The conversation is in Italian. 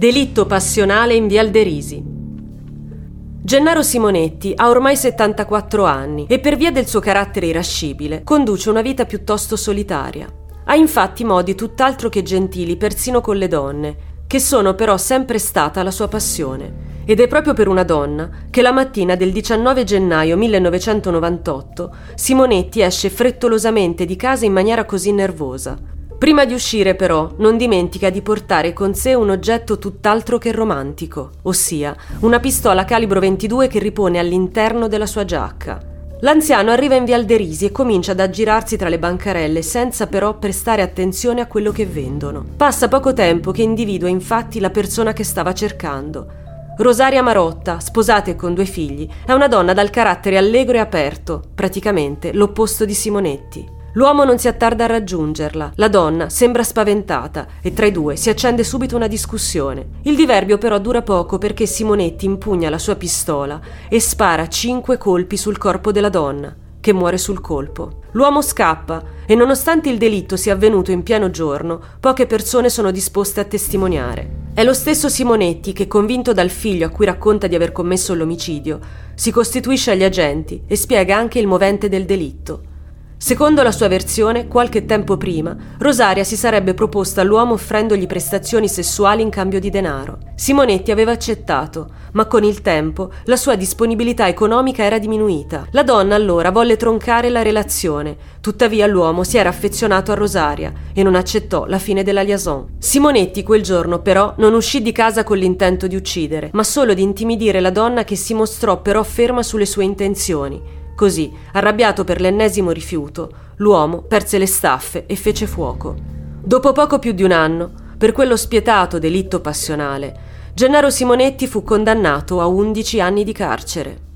Delitto passionale in Vial de. Gennaro Simonetti ha ormai 74 anni e per via del suo carattere irascibile conduce una vita piuttosto solitaria. Ha infatti modi tutt'altro che gentili persino con le donne, che sono però sempre stata la sua passione. Ed è proprio per una donna che la mattina del 19 gennaio 1998 Simonetti esce frettolosamente di casa in maniera così nervosa. Prima di uscire però non dimentica di portare con sé un oggetto tutt'altro che romantico, ossia una pistola calibro 22 che ripone all'interno della sua giacca. L'anziano arriva in Vial Derisi e comincia ad aggirarsi tra le bancarelle senza però prestare attenzione a quello che vendono. Passa poco tempo che individua infatti la persona che stava cercando. Rosaria Marotta, sposata e con due figli, è una donna dal carattere allegro e aperto, praticamente l'opposto di Simonetti. L'uomo non si attarda a raggiungerla, la donna sembra spaventata e tra i due si accende subito una discussione. Il diverbio però dura poco perché Simonetti impugna la sua pistola e spara cinque colpi sul corpo della donna, che muore sul colpo. L'uomo scappa e nonostante il delitto sia avvenuto in pieno giorno, poche persone sono disposte a testimoniare. È lo stesso Simonetti che, convinto dal figlio a cui racconta di aver commesso l'omicidio, si costituisce agli agenti e spiega anche il movente del delitto. Secondo la sua versione, qualche tempo prima, Rosaria si sarebbe proposta all'uomo offrendogli prestazioni sessuali in cambio di denaro. Simonetti aveva accettato, ma con il tempo la sua disponibilità economica era diminuita. La donna allora volle troncare la relazione, tuttavia l'uomo si era affezionato a Rosaria e non accettò la fine della liaison. Simonetti quel giorno però non uscì di casa con l'intento di uccidere, ma solo di intimidire la donna che si mostrò però ferma sulle sue intenzioni Così, arrabbiato per l'ennesimo rifiuto, l'uomo perse le staffe e fece fuoco. Dopo poco più di un anno, per quello spietato delitto passionale, Gennaro Simonetti fu condannato a 11 anni di carcere.